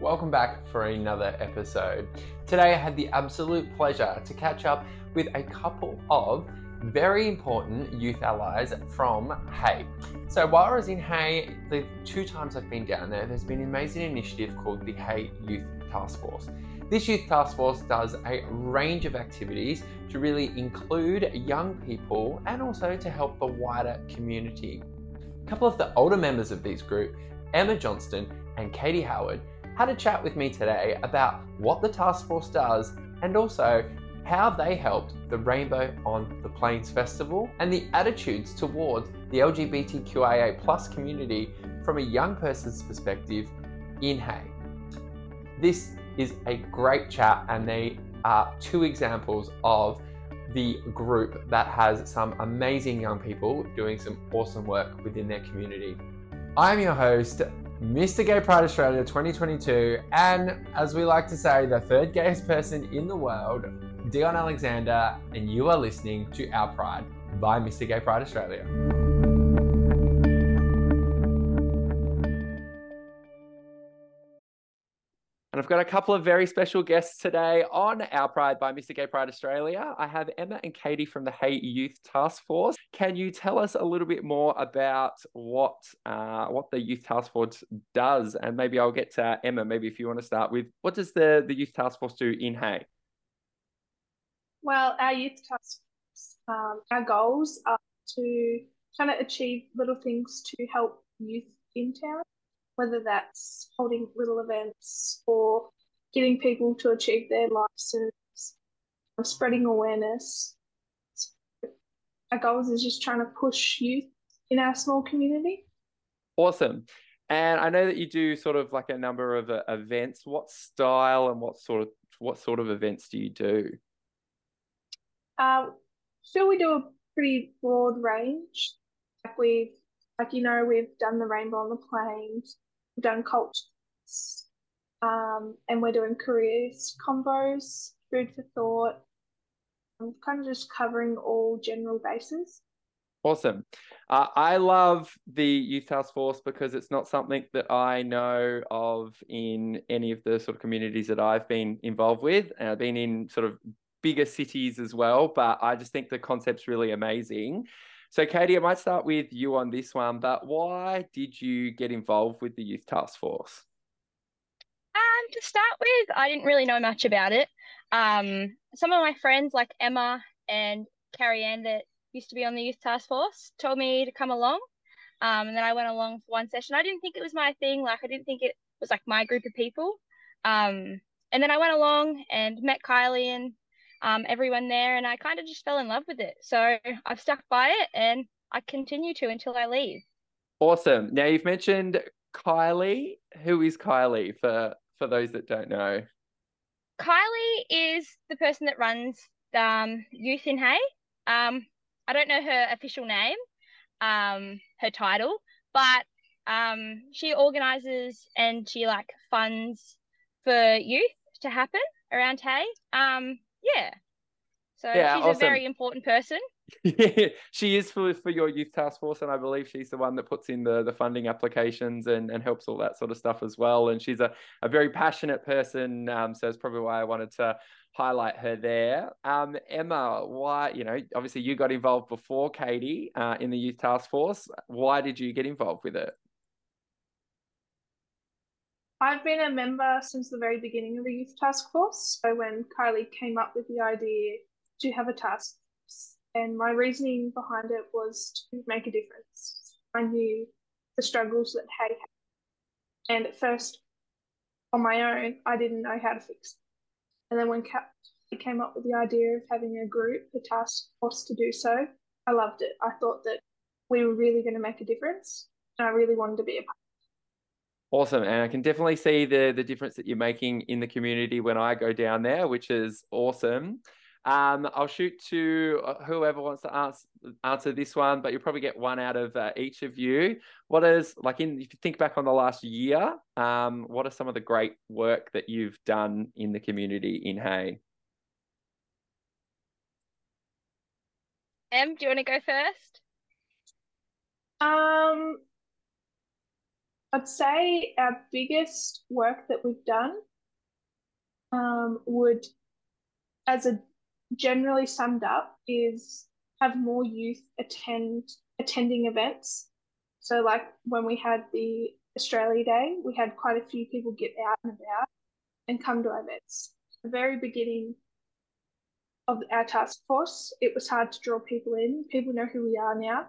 welcome back for another episode. Today I had the absolute pleasure to catch up with a couple of very important youth allies from Hay. So while I was in Hay, the two times I've been down there, there's been an amazing initiative called the Hay Youth Task Force. This youth task force does a range of activities to really include young people and also to help the wider community. A couple of the older members of this group, Emma Johnston and Katie Howard, had a chat with me today about what the task force does and also how they helped the Rainbow on the Plains Festival and the attitudes towards the LGBTQIA plus community from a young person's perspective in Hay. This is a great chat, and they are two examples of the group that has some amazing young people doing some awesome work within their community. I'm your host, Mr. Gay Pride Australia 2022, and as we like to say, the third gayest person in the world, Dion Alexander, and you are listening to Our Pride by Mr. Gay Pride Australia. And I've got a couple of very special guests today on Our Pride by Mr. Gay Pride Australia. I have Emma and Katie from the Hay Youth Task Force. Can you tell us a little bit more about what uh, what the Youth Task Force does? And maybe I'll get to Emma. Maybe if you want to start with what does the the Youth Task Force do in Hay? Well, our Youth Task Force, um, our goals are to kind of achieve little things to help youth in town whether that's holding little events or getting people to achieve their license, spreading awareness. Our goals is just trying to push youth in our small community. Awesome. And I know that you do sort of like a number of uh, events. What style and what sort of what sort of events do you do? Uh, so we do a pretty broad range. Like we've, like you know, we've done the Rainbow on the Plains, done cultures, um, and we're doing careers combos, food for thought, I'm kind of just covering all general bases. Awesome. Uh, I love the Youth Task Force because it's not something that I know of in any of the sort of communities that I've been involved with. And I've been in sort of bigger cities as well, but I just think the concept's really amazing. So, Katie, I might start with you on this one, but why did you get involved with the Youth Task Force? Um, to start with, I didn't really know much about it. Um, some of my friends, like Emma and Carrie Ann, that used to be on the Youth Task Force, told me to come along. Um, and then I went along for one session. I didn't think it was my thing. Like, I didn't think it was like my group of people. Um, and then I went along and met Kylie and um, everyone there, and I kind of just fell in love with it. So I've stuck by it, and I continue to until I leave. Awesome. Now you've mentioned Kylie. Who is Kylie for for those that don't know? Kylie is the person that runs um, Youth in Hay. Um, I don't know her official name, um, her title, but um, she organises and she like funds for youth to happen around Hay. Um, yeah. So yeah, she's awesome. a very important person. yeah, she is for, for your youth task force, and I believe she's the one that puts in the, the funding applications and, and helps all that sort of stuff as well. And she's a, a very passionate person, um, so it's probably why I wanted to highlight her there. Um, Emma, why you know obviously you got involved before Katie uh, in the youth task force. Why did you get involved with it? I've been a member since the very beginning of the youth task force. So when Kylie came up with the idea to have a task force, and my reasoning behind it was to make a difference. I knew the struggles that Hay had, and at first, on my own, I didn't know how to fix it. And then when Kylie came up with the idea of having a group, a task force to do so, I loved it. I thought that we were really going to make a difference, and I really wanted to be a part Awesome. And I can definitely see the, the difference that you're making in the community when I go down there, which is awesome. Um, I'll shoot to uh, whoever wants to answer, answer this one, but you'll probably get one out of uh, each of you. What is, like, in if you think back on the last year, um, what are some of the great work that you've done in the community in Hay? Em, do you want to go first? Um, I'd say our biggest work that we've done um, would, as a generally summed up, is have more youth attend attending events. So, like when we had the Australia Day, we had quite a few people get out and about and come to our events. The very beginning of our task force, it was hard to draw people in. People know who we are now.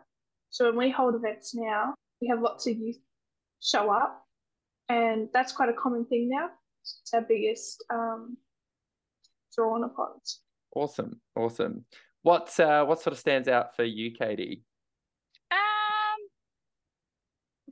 So when we hold events now, we have lots of youth show up, and that's quite a common thing now. It's our biggest um, drawn upon. Awesome, awesome. What's uh, what sort of stands out for you, Katie? Um,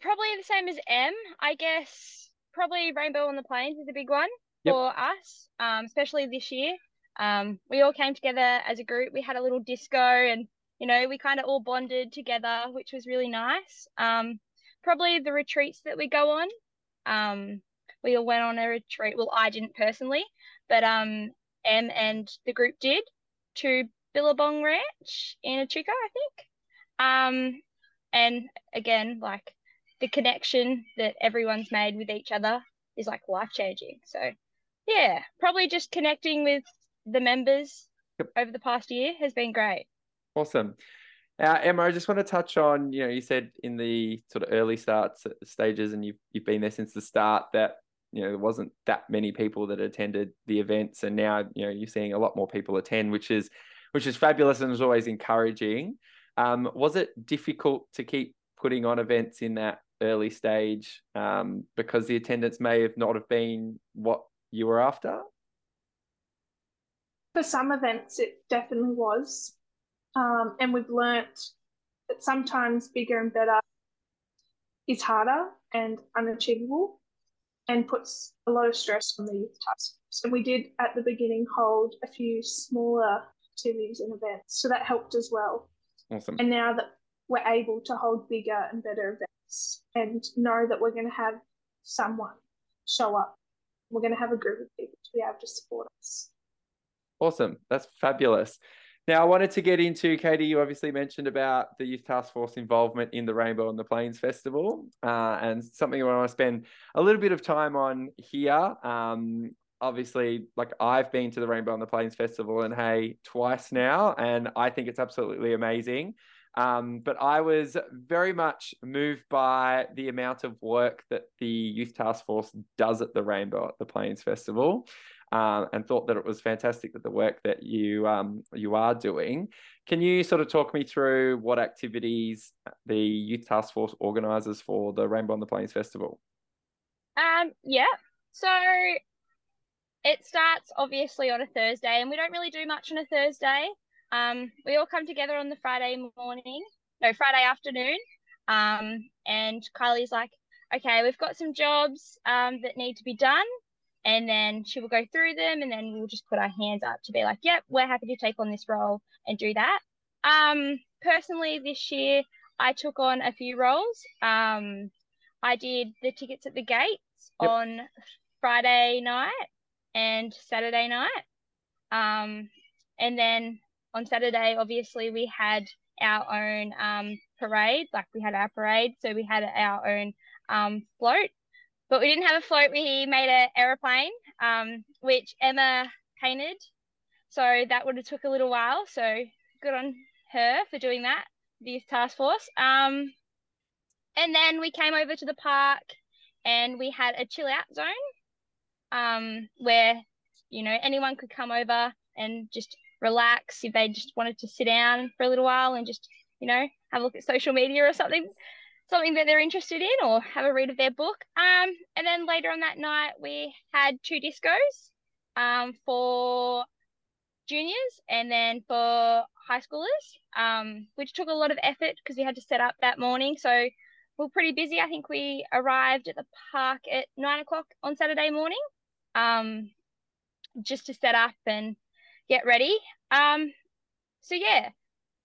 probably the same as Em. I guess probably Rainbow on the Plains is a big one yep. for us, um, especially this year. Um, we all came together as a group. We had a little disco, and you know, we kind of all bonded together, which was really nice. Um, probably the retreats that we go on. Um, we all went on a retreat. Well, I didn't personally, but um, Em and the group did to Billabong Ranch in Echuca, I think. Um, and again, like the connection that everyone's made with each other is like life changing. So, yeah, probably just connecting with the members yep. over the past year has been great. Awesome. Uh, Emma, I just want to touch on, you know, you said in the sort of early start stages, and you've you've been there since the start that you know there wasn't that many people that attended the events, and now you know you're seeing a lot more people attend, which is which is fabulous and is always encouraging. Um, was it difficult to keep putting on events in that early stage um, because the attendance may have not have been what you were after? For some events, it definitely was. Um, and we've learnt that sometimes bigger and better is harder and unachievable and puts a lot of stress on the youth task force. And we did at the beginning hold a few smaller activities and events. So that helped as well. Awesome. And now that we're able to hold bigger and better events and know that we're going to have someone show up, we're going to have a group of people to be able to support us. Awesome. That's fabulous. Now, I wanted to get into, Katie, you obviously mentioned about the Youth Task Force involvement in the Rainbow on the Plains Festival, uh, and something I want to spend a little bit of time on here. Um, obviously, like I've been to the Rainbow on the Plains Festival and Hay, twice now, and I think it's absolutely amazing. Um, but I was very much moved by the amount of work that the Youth Task Force does at the Rainbow at the Plains Festival uh, and thought that it was fantastic that the work that you um, you are doing. Can you sort of talk me through what activities the Youth Task Force organises for the Rainbow on the Plains Festival? Um, yeah. So it starts obviously on a Thursday, and we don't really do much on a Thursday. Um, we all come together on the Friday morning, no, Friday afternoon. Um, and Kylie's like, okay, we've got some jobs um, that need to be done and then she will go through them and then we'll just put our hands up to be like yep we're happy to take on this role and do that. Um personally this year i took on a few roles. Um i did the tickets at the gates yep. on friday night and saturday night. Um and then on saturday obviously we had our own um parade like we had our parade so we had our own um float but we didn't have a float. We made an aeroplane, um, which Emma painted. So that would have took a little while. So good on her for doing that, the task force. Um, and then we came over to the park and we had a chill out zone um, where, you know, anyone could come over and just relax if they just wanted to sit down for a little while and just, you know, have a look at social media or something something that they're interested in or have a read of their book. Um, and then later on that night, we had two discos um, for juniors and then for high schoolers, um, which took a lot of effort because we had to set up that morning. So we we're pretty busy. I think we arrived at the park at nine o'clock on Saturday morning um, just to set up and get ready. Um, so, yeah,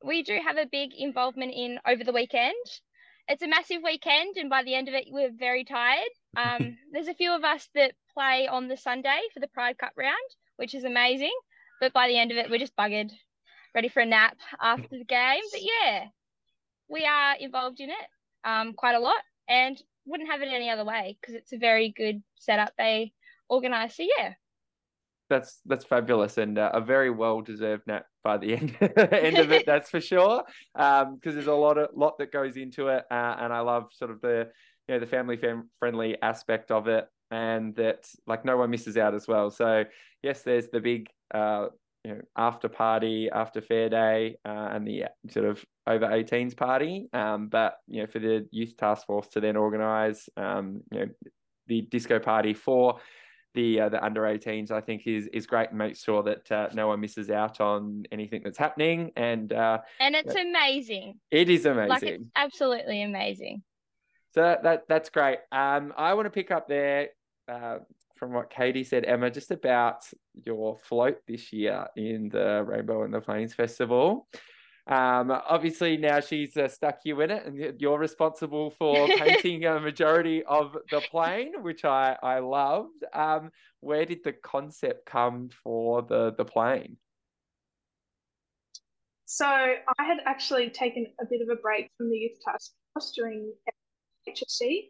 we do have a big involvement in over the weekend it's a massive weekend, and by the end of it, we're very tired. Um, there's a few of us that play on the Sunday for the Pride Cup round, which is amazing. But by the end of it, we're just buggered, ready for a nap after the game. But yeah, we are involved in it um, quite a lot, and wouldn't have it any other way because it's a very good setup they organise. So yeah, that's that's fabulous and uh, a very well deserved nap by the end end of it. That's for sure. Because um, there's a lot of lot that goes into it, uh, and I love sort of the you know the family fam- friendly aspect of it, and that like no one misses out as well. So yes, there's the big uh, you know after party after fair day uh, and the sort of over 18s party um, but you know for the youth task force to then organize um, you know the disco party for the uh, the under 18s I think is is great and makes sure that uh, no one misses out on anything that's happening. And uh, and it's amazing. It is amazing like it's absolutely amazing. So that, that that's great. Um I want to pick up there uh, from what Katie said, Emma, just about your float this year in the Rainbow and the Plains Festival. Um, obviously, now she's uh, stuck you in it, and you're responsible for painting a majority of the plane, which I I loved. Um, where did the concept come for the the plane? So I had actually taken a bit of a break from the youth task force during HSC,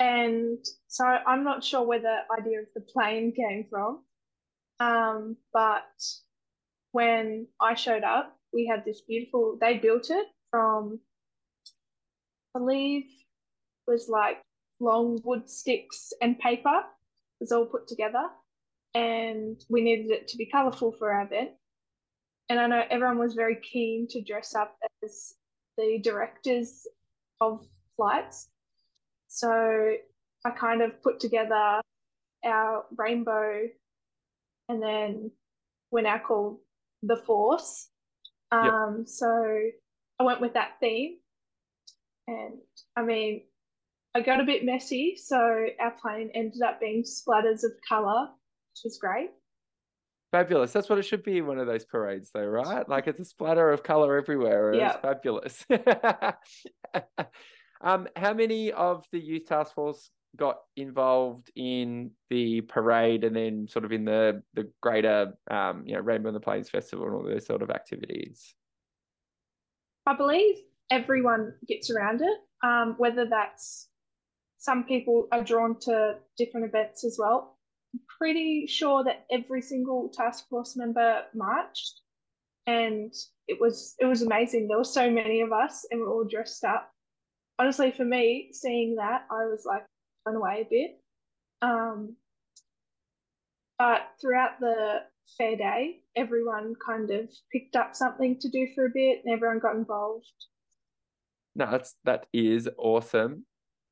and so I'm not sure where the idea of the plane came from. Um, but when I showed up, we had this beautiful, they built it from, I believe, was like long wood sticks and paper. It was all put together. And we needed it to be colourful for our event. And I know everyone was very keen to dress up as the directors of flights. So I kind of put together our rainbow and then we're now called the Force. Um, yep. So I went with that theme. And I mean, I got a bit messy. So our plane ended up being splatters of color, which was great. Fabulous. That's what it should be in one of those parades, though, right? Like it's a splatter of color everywhere. Yeah. It's fabulous. Um, how many of the youth task force got involved in the parade and then sort of in the the greater um, you know Rainbow and the Plains Festival and all those sort of activities? I believe everyone gets around it. Um, whether that's some people are drawn to different events as well. I'm pretty sure that every single task force member marched, and it was it was amazing. There were so many of us, and we are all dressed up honestly, for me, seeing that, I was like away a bit. Um, but throughout the fair day, everyone kind of picked up something to do for a bit, and everyone got involved. No, that's that is awesome.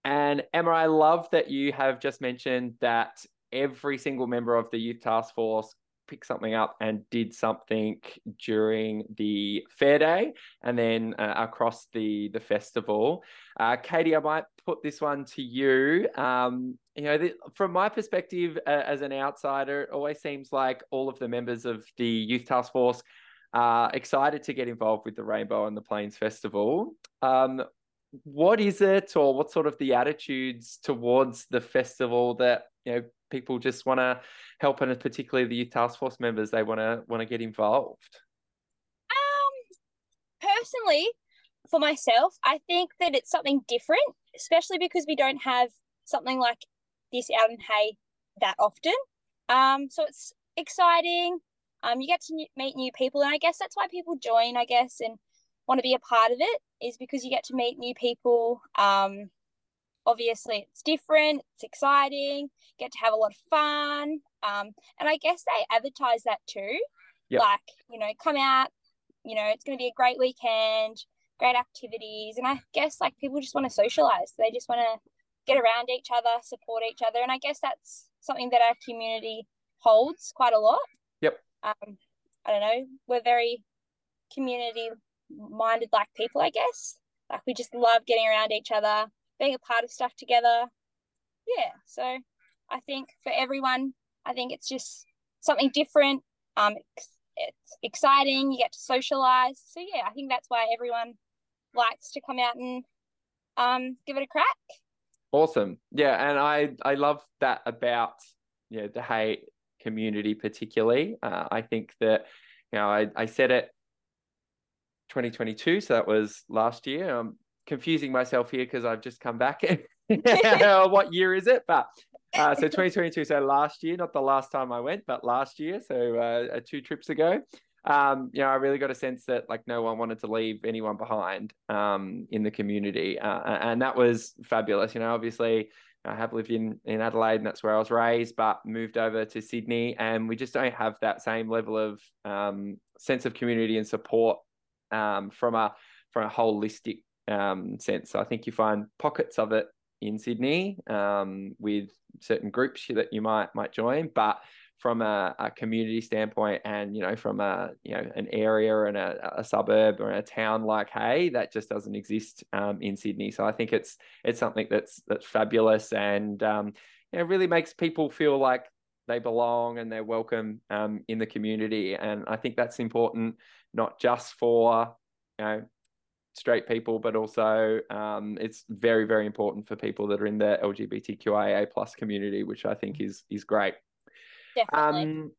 And Emma, I love that you have just mentioned that every single member of the youth task force picked something up and did something during the fair day and then uh, across the the festival. Uh, Katie, I might put this one to you. Um, you know, the, from my perspective uh, as an outsider, it always seems like all of the members of the youth task force are excited to get involved with the Rainbow and the Plains Festival. Um, what is it, or what sort of the attitudes towards the festival that you know people just want to help, and particularly the youth task force members, they want to want to get involved? Um, personally, for myself, I think that it's something different, especially because we don't have something like this out in Hay that often. Um, so it's exciting. Um, you get to meet new people, and I guess that's why people join. I guess and want to be a part of it is because you get to meet new people. Um, obviously it's different, it's exciting, get to have a lot of fun. Um, and I guess they advertise that too. Yep. Like, you know, come out, you know, it's going to be a great weekend, great activities. And I guess like people just want to socialize. They just want to get around each other, support each other. And I guess that's something that our community holds quite a lot. Yep. Um, I don't know. We're very community minded like people, I guess. Like we just love getting around each other, being a part of stuff together. Yeah, so I think for everyone, I think it's just something different. Um, it's, it's exciting. You get to socialize. So yeah, I think that's why everyone likes to come out and um give it a crack. Awesome. Yeah, and I I love that about yeah the Hay community particularly. Uh, I think that you know I I said it 2022, so that was last year. I'm confusing myself here because I've just come back what year is it? But uh, so 2022, so last year, not the last time I went, but last year, so uh, uh, two trips ago. Um, you know, I really got a sense that like no one wanted to leave anyone behind um, in the community, uh, and that was fabulous. You know, obviously, I have lived in in Adelaide, and that's where I was raised, but moved over to Sydney, and we just don't have that same level of um, sense of community and support um, from a from a holistic um, sense. So I think you find pockets of it in Sydney um, with certain groups that you might might join, but from a, a, community standpoint and you know from a you know an area and a, a suburb or a town like Hay that just doesn't exist um, in Sydney so I think it's it's something that's that's fabulous and um, you know really makes people feel like they belong and they're welcome um, in the community and I think that's important not just for you know straight people, but also um, it's very, very important for people that are in the LGBTQIA plus community, which I think is is great. Definitely. Um,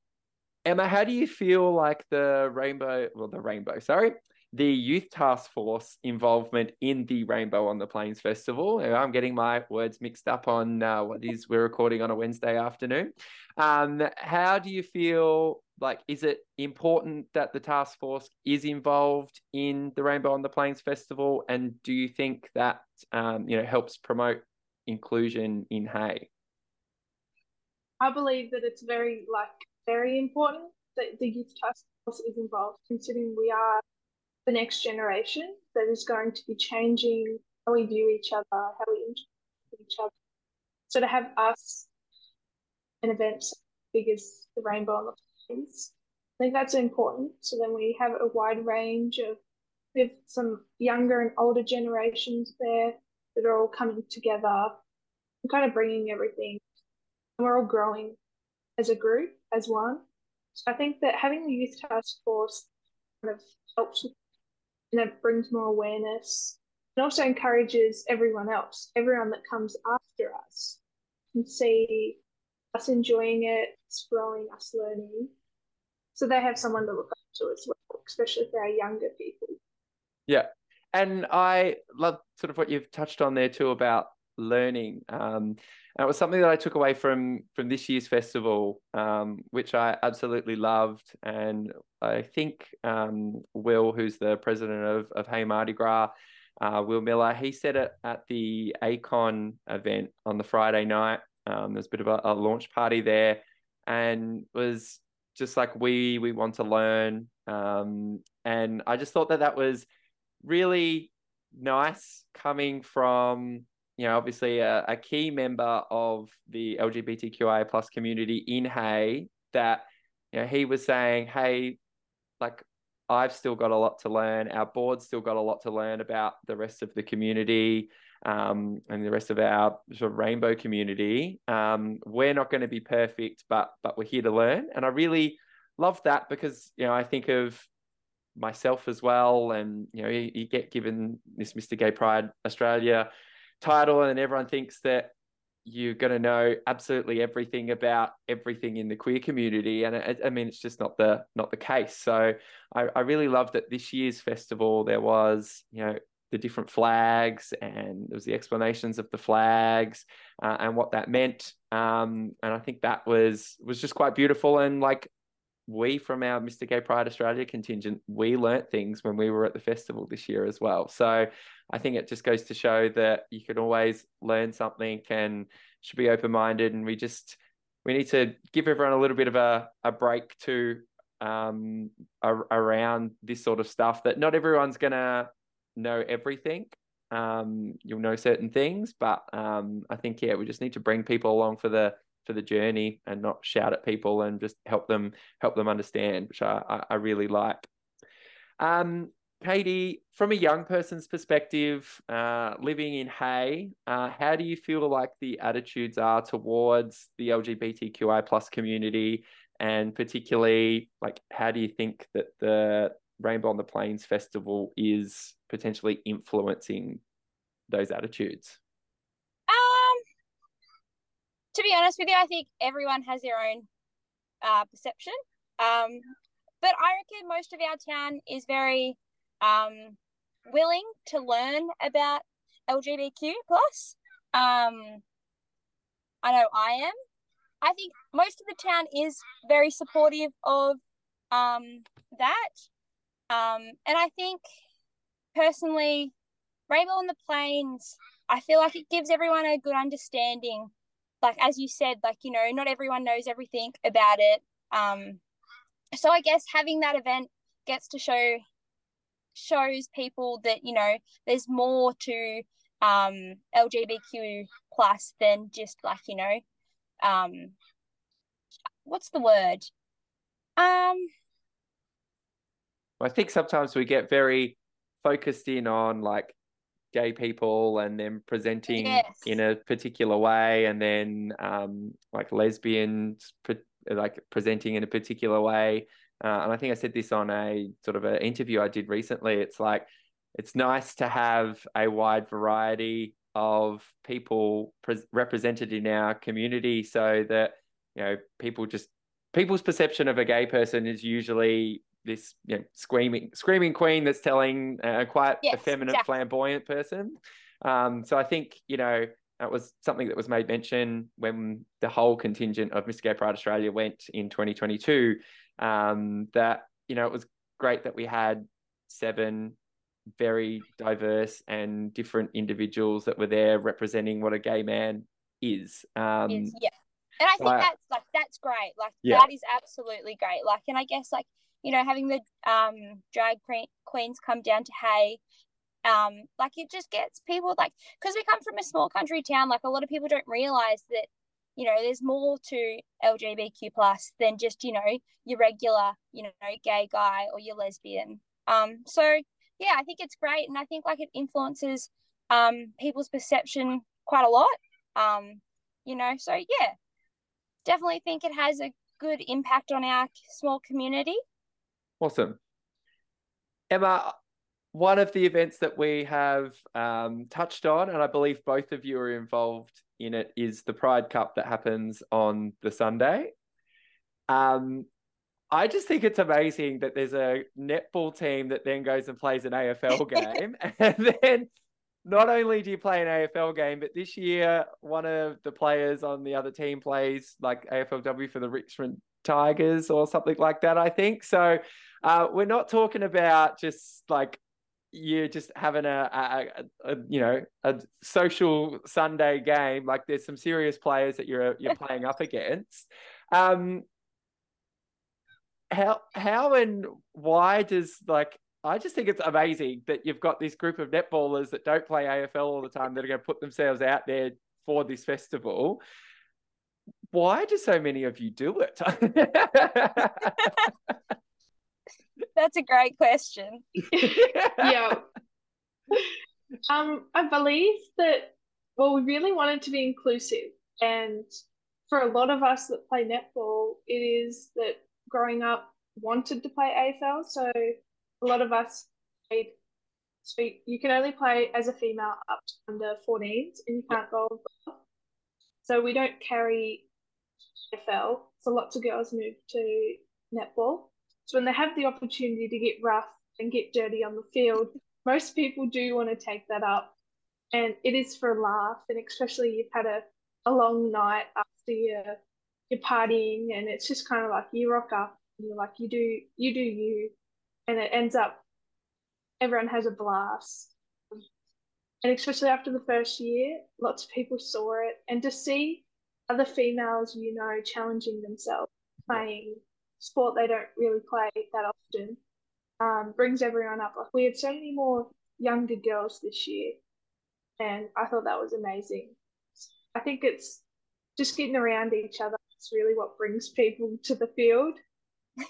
Emma, how do you feel like the rainbow, well, the rainbow, sorry, the youth task force involvement in the Rainbow on the Plains Festival. I'm getting my words mixed up on uh, what is we're recording on a Wednesday afternoon. Um, how do you feel like is it important that the task force is involved in the rainbow on the plains festival? And do you think that um, you know helps promote inclusion in hay? I believe that it's very like very important that the youth task force is involved considering we are the next generation that is going to be changing how we view each other how we interact with each other. So to have us an event big as the rainbow on the things. I think that's important. So then we have a wide range of we have some younger and older generations there that are all coming together and kind of bringing everything. And we're all growing as a group, as one. So I think that having the youth task force kind of helps and it brings more awareness and also encourages everyone else, everyone that comes after us, can see us enjoying it, us growing, us learning, so they have someone to look up to as well, especially for our younger people. Yeah. And I love sort of what you've touched on there too about learning. Um, and it was something that I took away from from this year's festival, um, which I absolutely loved. And I think um, Will, who's the president of, of Hay Mardi Gras, uh, Will Miller, he said it at the ACON event on the Friday night. Um, there's a bit of a, a launch party there and was just like we we want to learn. Um, and i just thought that that was really nice coming from you know obviously a, a key member of the lgbtqia plus community in hay that you know he was saying hey like i've still got a lot to learn. Our board's still got a lot to learn about the rest of the community um, and the rest of our sort of rainbow community. Um, we're not going to be perfect, but but we're here to learn. And I really love that because you know I think of myself as well, and you know you, you get given this Mr. Gay Pride Australia title, and everyone thinks that you're going to know absolutely everything about everything in the queer community and it, i mean it's just not the not the case so I, I really loved that this year's festival there was you know the different flags and there was the explanations of the flags uh, and what that meant. Um, and i think that was was just quite beautiful. And like we from our mr gay pride australia contingent we learnt things when we were at the festival this year as well. So i think it just goes to show that you can always learn something and should be open-minded. And we just we need to give everyone a little bit of a, a break to um, around this sort of stuff that not everyone's going to know everything. Um, you'll know certain things, but um, I think yeah, we just need to bring people along for the for the journey and not shout at people and just help them help them understand, which I I, really like. Um, Katie, from a young person's perspective, uh, living in Hay, uh, how do you feel like the attitudes are towards the LGBTQI plus community, and particularly like how do you think that the Rainbow on the Plains Festival is potentially influencing those attitudes? Um, to be honest with you, I think everyone has their own uh, perception. Um, but I reckon most of our town is very um, willing to learn about LGBTQ plus. Um, I know I am. I think most of the town is very supportive of um that. Um, and I think personally, Rainbow on the Plains, I feel like it gives everyone a good understanding. Like as you said, like you know, not everyone knows everything about it. Um, so I guess having that event gets to show shows people that you know there's more to um LGBTQ plus than just like you know um what's the word um I think sometimes we get very focused in on like gay people and then presenting yes. in a particular way and then um like lesbians like presenting in a particular way uh, and I think I said this on a sort of an interview I did recently. It's like it's nice to have a wide variety of people pre- represented in our community, so that you know people just people's perception of a gay person is usually this you know, screaming screaming queen that's telling a quite yes, effeminate, exactly. flamboyant person. Um, so I think you know that was something that was made mention when the whole contingent of Mr. Gay Pride Australia went in 2022 um, that you know it was great that we had seven very diverse and different individuals that were there representing what a gay man is. Um, is yeah, and I think I, that's like that's great. Like yeah. that is absolutely great. Like, and I guess like you know having the um drag queens come down to Hay um like it just gets people like because we come from a small country town like a lot of people don't realize that you know there's more to lgbtq plus than just you know your regular you know gay guy or your lesbian. Um so yeah i think it's great and i think like it influences um people's perception quite a lot. Um you know so yeah definitely think it has a good impact on our small community awesome emma one of the events that we have um, touched on, and I believe both of you are involved in it is the Pride Cup that happens on the Sunday. Um, I just think it's amazing that there's a netball team that then goes and plays an AFL game. and then not only do you play an AFL game, but this year one of the players on the other team plays like AFLW for the Richmond Tigers or something like that, I think. So uh, we're not talking about just like you're just having a, a, a, you know a social Sunday game. Like there's some serious players that you're you're playing up against. Um, how how and why does like I just think it's amazing that you've got this group of netballers that don't play AFL all the time that are going to put themselves out there for this festival. Why do so many of you do it? That's a great question. yeah. Um, I believe that well, we really wanted to be inclusive, and for a lot of us that play netball, it is that growing up wanted to play AFL. So a lot of us played. So you can only play as a female up to under 14s, and you can't go above. So we don't carry AFL. So lots of girls move to netball. So when they have the opportunity to get rough and get dirty on the field, most people do want to take that up. And it is for a laugh. And especially you've had a, a long night after your you're partying and it's just kind of like you rock up and you're like you do you do you and it ends up everyone has a blast. And especially after the first year, lots of people saw it and to see other females you know challenging themselves playing sport they don't really play that often um, brings everyone up. Like we had so many more younger girls this year, and I thought that was amazing. I think it's just getting around each other. It's really what brings people to the field.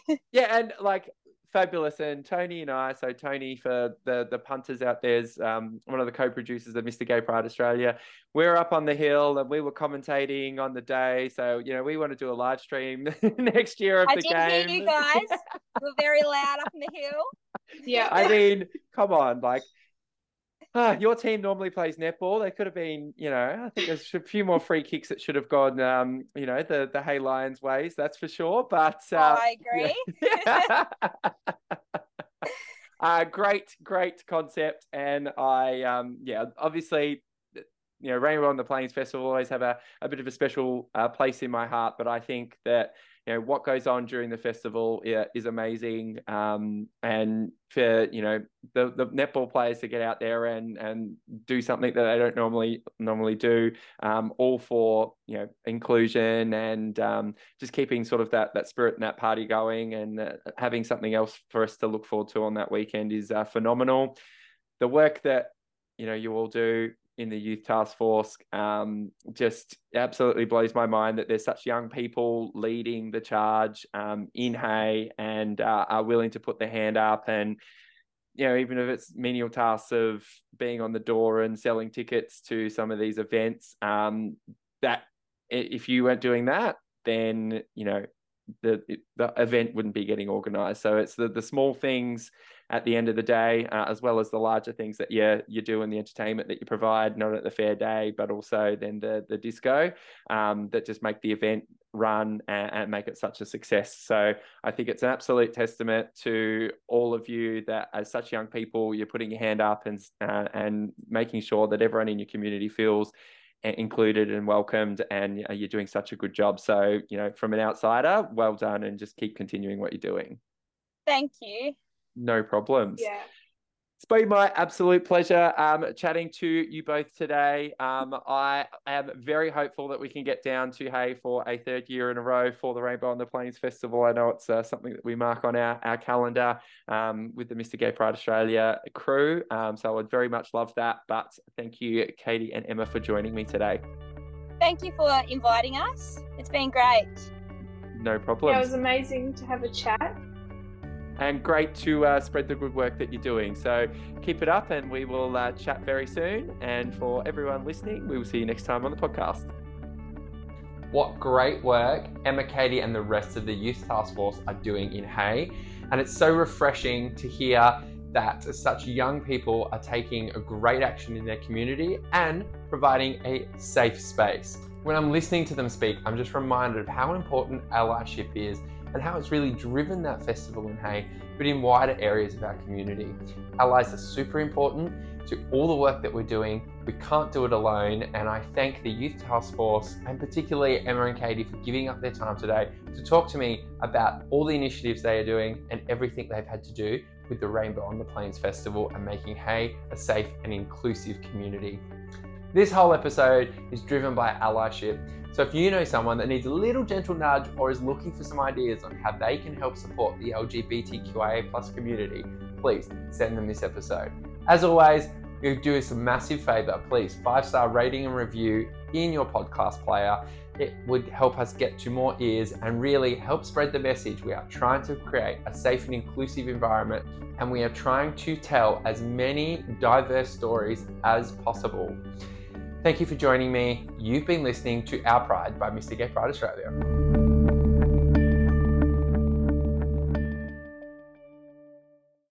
yeah, and like fabulous. And Tony and I, so Tony for the the punters out there's um, one of the co-producers of Mr. Gay Pride Australia. We're up on the hill and we were commentating on the day. So you know we want to do a live stream next year of I the game. I did hear you guys. we're very loud up in the hill. Yeah, I mean, come on, like ah, your team normally plays netball. They could have been, you know, I think there's a few more free kicks that should have gone, um, you know, the the Hay Lions ways. That's for sure. But uh, I agree. Yeah. uh, great, great concept, and I, um, yeah, obviously you know, Rainbow on the Plains Festival always have a, a bit of a special uh, place in my heart. But I think that you know what goes on during the festival is amazing um, and for you know the, the netball players to get out there and and do something that they don't normally normally do um, all for you know inclusion and um, just keeping sort of that that spirit and that party going and uh, having something else for us to look forward to on that weekend is uh, phenomenal the work that you know you all do in the youth task force um, just absolutely blows my mind that there's such young people leading the charge um, in Hay and uh, are willing to put their hand up and you know even if it's menial tasks of being on the door and selling tickets to some of these events um, that if you weren't doing that then you know the the event wouldn't be getting organized. So it's the the small things at the end of the day, uh, as well as the larger things that you you do in the entertainment that you provide, not at the fair day, but also then the the disco um, that just make the event run and, and, make it such a success. So I think it's an absolute testament to all of you that as such young people, you're putting your hand up and uh, and making sure that everyone in your community feels included and welcomed and you're doing such a good job. So you know from an outsider well done and just keep continuing what you're doing. Thank you no problems. Yeah. It's been my absolute pleasure um, chatting to you both today. Um, I am very hopeful that we can get down to Hay for a third year in a row for the Rainbow on the Plains Festival. I know it's uh, something that we mark on our, our calendar um, with the Mr. Gay Pride Australia crew. Um, so I would very much love that. But thank you, Katie and Emma, for joining me today. Thank you for inviting us. It's been great. No problem. Yeah, it was amazing to have a chat and great to uh, spread the good work that you're doing. So keep it up, and we will uh, chat very soon. And for everyone listening, we will see you next time on the podcast. What great work Emma, Katie, and the rest of the Youth Task Force are doing in Hay. And it's so refreshing to hear that such young people are taking a great action in their community and providing a safe space. When I'm listening to them speak, I'm just reminded of how important allyship is and how it's really driven that festival in Hay, but in wider areas of our community. Allies are super important to all the work that we're doing. We can't do it alone, and I thank the Youth Task Force and particularly Emma and Katie for giving up their time today to talk to me about all the initiatives they are doing and everything they've had to do with the Rainbow on the Plains Festival and making Hay a safe and inclusive community. This whole episode is driven by allyship. So if you know someone that needs a little gentle nudge or is looking for some ideas on how they can help support the LGBTQIA plus community, please send them this episode. As always, you do us a massive favor. Please, five star rating and review in your podcast player. It would help us get to more ears and really help spread the message. We are trying to create a safe and inclusive environment, and we are trying to tell as many diverse stories as possible. Thank you for joining me. You've been listening to Our Pride by Mr. Gay Pride Australia.